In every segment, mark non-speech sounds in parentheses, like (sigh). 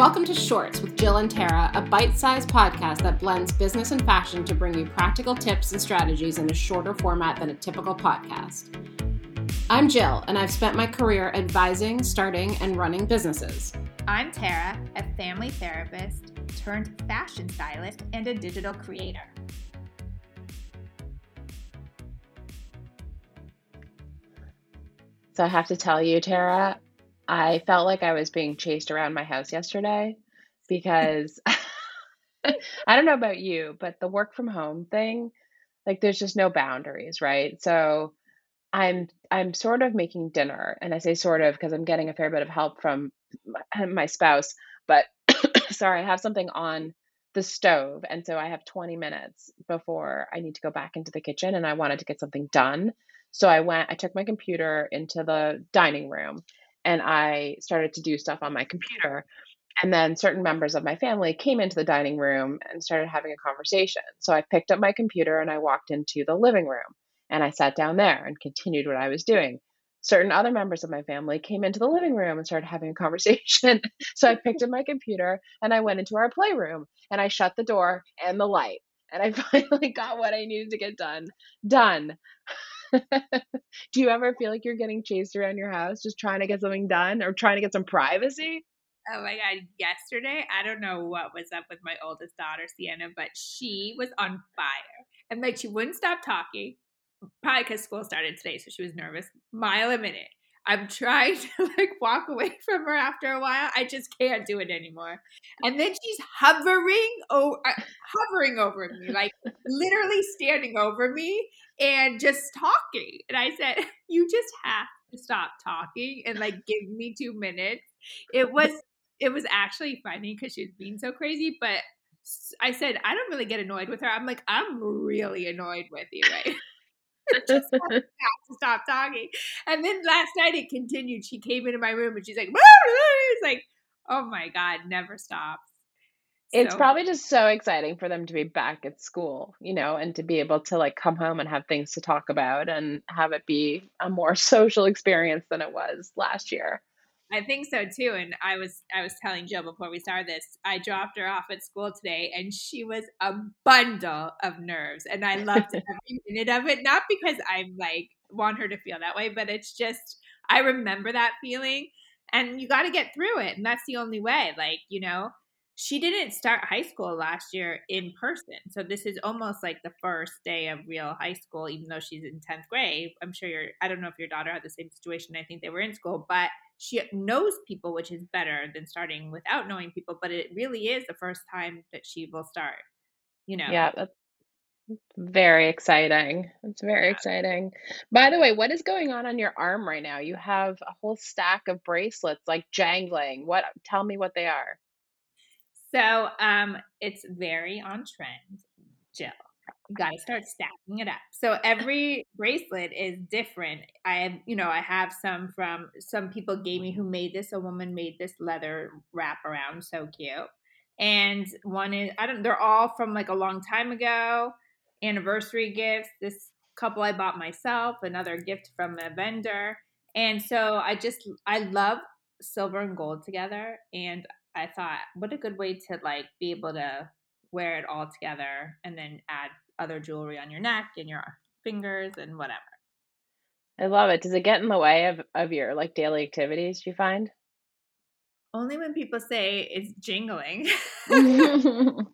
Welcome to Shorts with Jill and Tara, a bite sized podcast that blends business and fashion to bring you practical tips and strategies in a shorter format than a typical podcast. I'm Jill, and I've spent my career advising, starting, and running businesses. I'm Tara, a family therapist turned fashion stylist and a digital creator. So I have to tell you, Tara, I felt like I was being chased around my house yesterday because (laughs) I don't know about you, but the work from home thing, like there's just no boundaries, right? So I'm I'm sort of making dinner, and I say sort of because I'm getting a fair bit of help from my, my spouse, but (coughs) sorry, I have something on the stove, and so I have 20 minutes before I need to go back into the kitchen, and I wanted to get something done. So I went, I took my computer into the dining room and I started to do stuff on my computer. And then certain members of my family came into the dining room and started having a conversation. So I picked up my computer and I walked into the living room and I sat down there and continued what I was doing. Certain other members of my family came into the living room and started having a conversation. (laughs) so I picked up my computer and I went into our playroom and I shut the door and the light. And I (laughs) finally got what I needed to get done. Done. (laughs) Do you ever feel like you're getting chased around your house just trying to get something done or trying to get some privacy? Oh my god, yesterday, I don't know what was up with my oldest daughter, Sienna, but she was on fire. And like she wouldn't stop talking. Probably because school started today, so she was nervous. Mile a minute. I'm trying (laughs) to like walk away from her after a while. I just can't do it anymore. And then she's hovering over, uh, hovering over me, (laughs) like literally standing over me and just talking. And I said, (laughs) "You just have to stop talking and like give me two minutes." It was it was actually funny because she was being so crazy, but I said, I don't really get annoyed with her. I'm like, I'm really annoyed with you, right? (laughs) just (laughs) to stop talking. And then last night it continued. She came into my room and she's like, (laughs) it's like, oh my God, never stops. It's so. probably just so exciting for them to be back at school, you know, and to be able to like come home and have things to talk about and have it be a more social experience than it was last year. I think so too. And I was I was telling Jill before we started this, I dropped her off at school today and she was a bundle of nerves. And I loved (laughs) every minute of it. Not because I like want her to feel that way, but it's just I remember that feeling and you gotta get through it. And that's the only way. Like, you know, she didn't start high school last year in person. So this is almost like the first day of real high school, even though she's in 10th grade. I'm sure you're, I don't know if your daughter had the same situation. I think they were in school, but she knows people, which is better than starting without knowing people. But it really is the first time that she will start, you know? Yeah, that's very exciting. It's very yeah. exciting. By the way, what is going on on your arm right now? You have a whole stack of bracelets like jangling. What? Tell me what they are. So um, it's very on trend, Jill. You got to start stacking it up. So every bracelet is different. I have, you know, I have some from some people gave me who made this. A woman made this leather wrap around, so cute. And one is I don't. They're all from like a long time ago. Anniversary gifts. This couple I bought myself. Another gift from a vendor. And so I just I love silver and gold together, and I thought, what a good way to like be able to wear it all together and then add other jewelry on your neck and your fingers and whatever. I love it. Does it get in the way of, of your like daily activities, do you find? Only when people say it's jingling. (laughs) (laughs) well,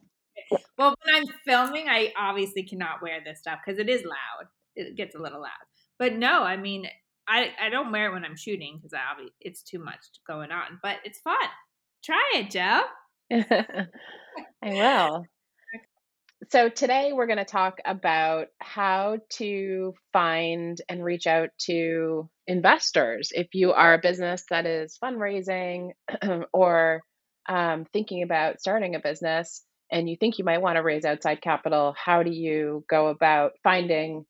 when I'm filming, I obviously cannot wear this stuff because it is loud. It gets a little loud. But no, I mean, I, I don't wear it when I'm shooting because I it's too much going on. But it's fun. Try it, Joe. (laughs) I will. So, today we're going to talk about how to find and reach out to investors. If you are a business that is fundraising (clears throat) or um, thinking about starting a business and you think you might want to raise outside capital, how do you go about finding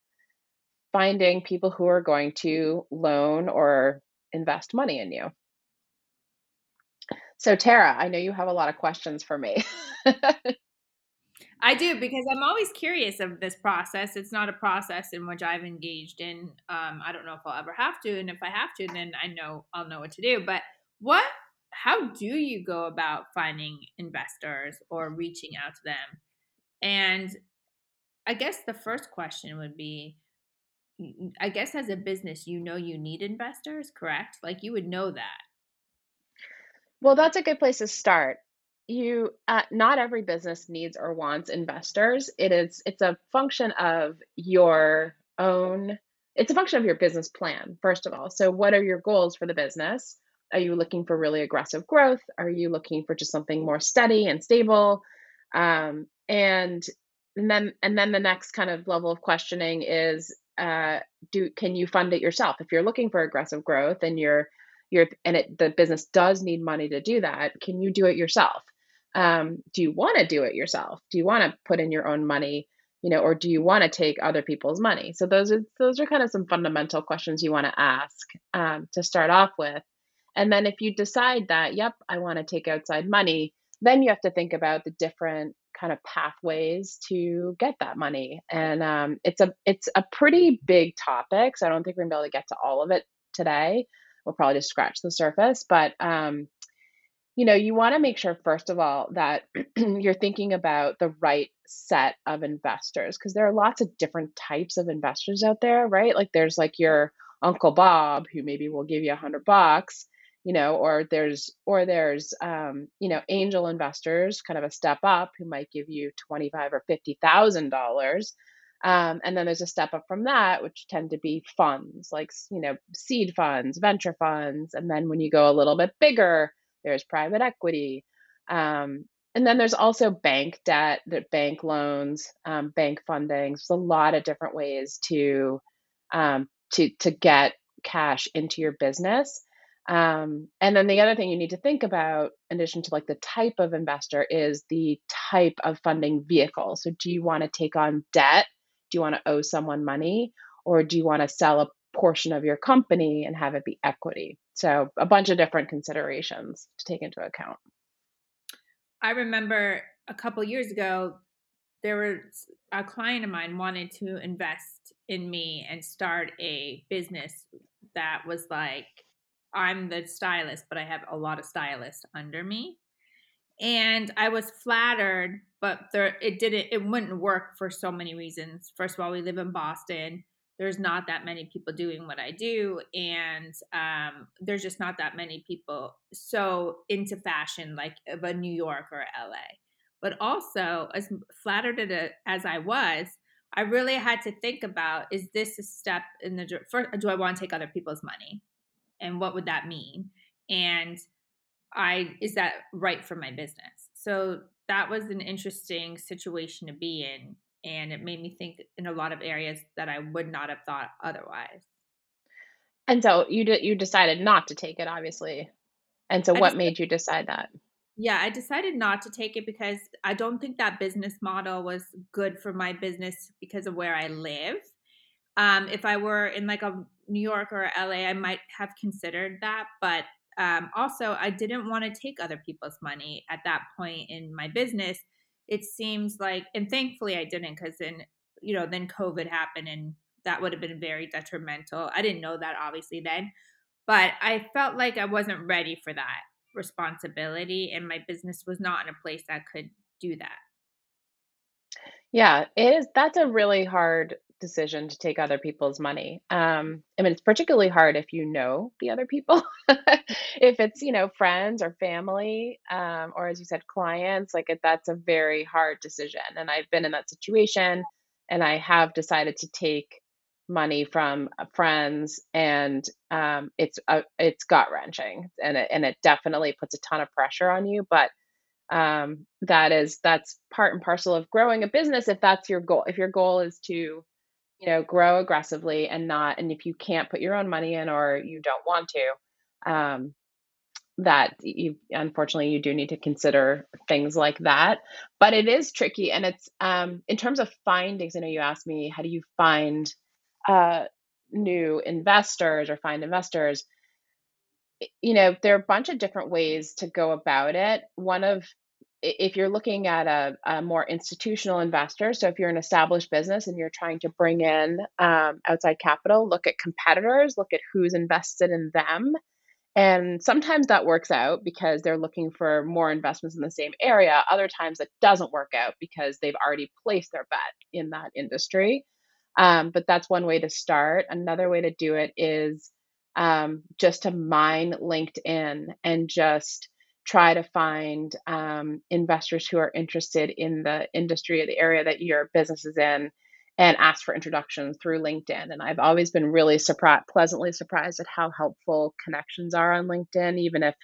finding people who are going to loan or invest money in you? So, Tara, I know you have a lot of questions for me. (laughs) I do because I'm always curious of this process. It's not a process in which I've engaged in. Um, I don't know if I'll ever have to, and if I have to, then I know I'll know what to do. But what how do you go about finding investors or reaching out to them? And I guess the first question would be I guess as a business, you know you need investors, correct? Like you would know that. Well, that's a good place to start. You, uh, not every business needs or wants investors. It is, it's a function of your own, it's a function of your business plan, first of all. So, what are your goals for the business? Are you looking for really aggressive growth? Are you looking for just something more steady and stable? Um, and and then and then the next kind of level of questioning is uh, do can you fund it yourself if you're looking for aggressive growth and you're you're and it the business does need money to do that can you do it yourself um, do you want to do it yourself do you want to put in your own money you know or do you want to take other people's money so those are those are kind of some fundamental questions you want to ask um, to start off with and then if you decide that yep i want to take outside money then you have to think about the different kind of pathways to get that money. And um, it's a it's a pretty big topic, so I don't think we're gonna be able to get to all of it today. We'll probably just scratch the surface, but um, you know, you want to make sure first of all that (clears throat) you're thinking about the right set of investors because there are lots of different types of investors out there, right? Like there's like your Uncle Bob who maybe will give you a hundred bucks you know or there's or there's um, you know angel investors kind of a step up who might give you 25 or 50 thousand um, and then there's a step up from that which tend to be funds like you know seed funds venture funds and then when you go a little bit bigger there's private equity um, and then there's also bank debt bank loans um, bank funding there's a lot of different ways to um, to to get cash into your business um, and then the other thing you need to think about, in addition to like the type of investor, is the type of funding vehicle. So, do you want to take on debt? Do you want to owe someone money? Or do you want to sell a portion of your company and have it be equity? So, a bunch of different considerations to take into account. I remember a couple years ago, there was a client of mine wanted to invest in me and start a business that was like I'm the stylist, but I have a lot of stylists under me. And I was flattered, but there it didn't it wouldn't work for so many reasons. First of all, we live in Boston. There's not that many people doing what I do, and um, there's just not that many people so into fashion like of a New York or LA. But also, as flattered as I was, I really had to think about: is this a step in the first? Do I want to take other people's money? and what would that mean and i is that right for my business? So that was an interesting situation to be in and it made me think in a lot of areas that i would not have thought otherwise. And so you did you decided not to take it obviously. And so what made you decide that? Yeah i decided not to take it because i don't think that business model was good for my business because of where i live. Um, if I were in like a New York or LA, I might have considered that. But um, also, I didn't want to take other people's money at that point in my business. It seems like, and thankfully I didn't because then, you know, then COVID happened and that would have been very detrimental. I didn't know that obviously then, but I felt like I wasn't ready for that responsibility and my business was not in a place that could do that. Yeah, it is. That's a really hard decision to take other people's money. Um, I mean, it's particularly hard if you know the other people. (laughs) if it's, you know, friends or family, um, or as you said, clients, like it, that's a very hard decision. And I've been in that situation and I have decided to take money from uh, friends and um, it's uh, it's gut wrenching and it, and it definitely puts a ton of pressure on you but um, that is that's part and parcel of growing a business if that's your goal if your goal is to you know grow aggressively and not and if you can't put your own money in or you don't want to um, that you unfortunately you do need to consider things like that. But it is tricky and it's um, in terms of findings i know you asked me how do you find uh, new investors or find investors? You know there are a bunch of different ways to go about it. One of if you're looking at a, a, more institutional investor, so if you're an established business and you're trying to bring in um, outside capital, look at competitors, look at who's invested in them, And sometimes that works out because they're looking for more investments in the same area. Other times it doesn't work out because they've already placed their bet in that industry. Um, but that's one way to start. Another way to do it is um, just to mine LinkedIn and just try to find um, investors who are interested in the industry or the area that your business is in and ask for introductions through LinkedIn. And I've always been really pleasantly surprised at how helpful connections are on LinkedIn, even if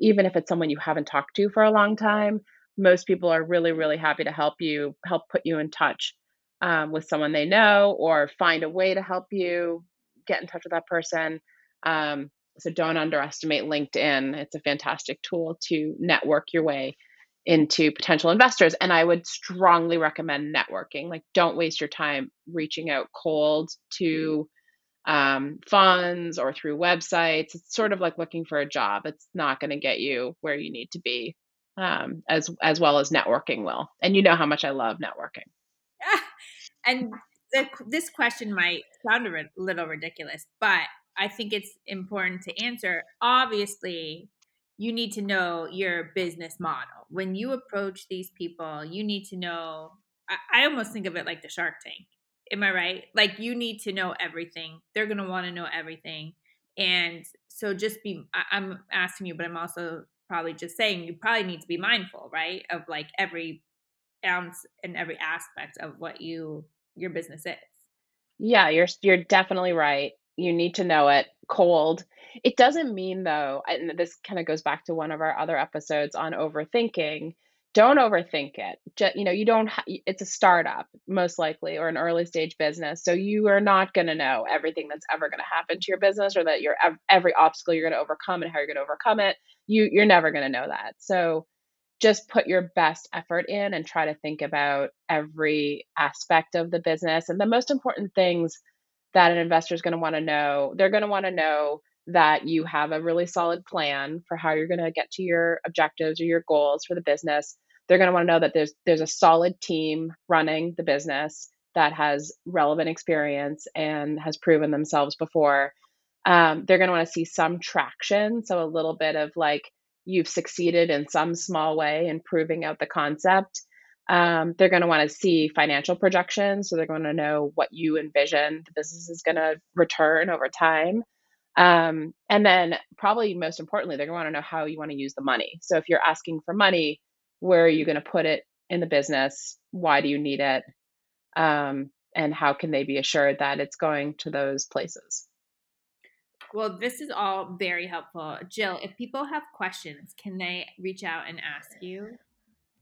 even if it's someone you haven't talked to for a long time. Most people are really, really happy to help you, help put you in touch um, with someone they know, or find a way to help you get in touch with that person. Um, so don't underestimate LinkedIn. It's a fantastic tool to network your way into potential investors. And I would strongly recommend networking. Like, don't waste your time reaching out cold to um, funds or through websites. It's sort of like looking for a job. It's not going to get you where you need to be, um, as as well as networking will. And you know how much I love networking. (laughs) and the, this question might sound a little ridiculous, but I think it's important to answer. Obviously, you need to know your business model. When you approach these people, you need to know. I, I almost think of it like the Shark Tank. Am I right? Like you need to know everything. They're going to want to know everything. And so just be, I, I'm asking you, but I'm also probably just saying you probably need to be mindful, right? Of like every ounce and every aspect of what you, your business is. Yeah, you're you're definitely right you need to know it cold. It doesn't mean though, and this kind of goes back to one of our other episodes on overthinking. Don't overthink it. Just, you know, you don't. Ha- it's a startup, most likely, or an early stage business. So you are not going to know everything that's ever going to happen to your business, or that your every obstacle you're going to overcome and how you're going to overcome it. You you're never going to know that. So just put your best effort in and try to think about every aspect of the business and the most important things that an investor is going to want to know. They're going to want to know that you have a really solid plan for how you're going to get to your objectives or your goals for the business. They're going to want to know that there's there's a solid team running the business that has relevant experience and has proven themselves before. Um, they're going to want to see some traction, so a little bit of like you've succeeded in some small way in proving out the concept um, they're going to want to see financial projections. So they're going to know what you envision the business is going to return over time. Um, and then, probably most importantly, they're going to want to know how you want to use the money. So if you're asking for money, where are you going to put it in the business? Why do you need it? Um, and how can they be assured that it's going to those places? Well, this is all very helpful. Jill, if people have questions, can they reach out and ask you?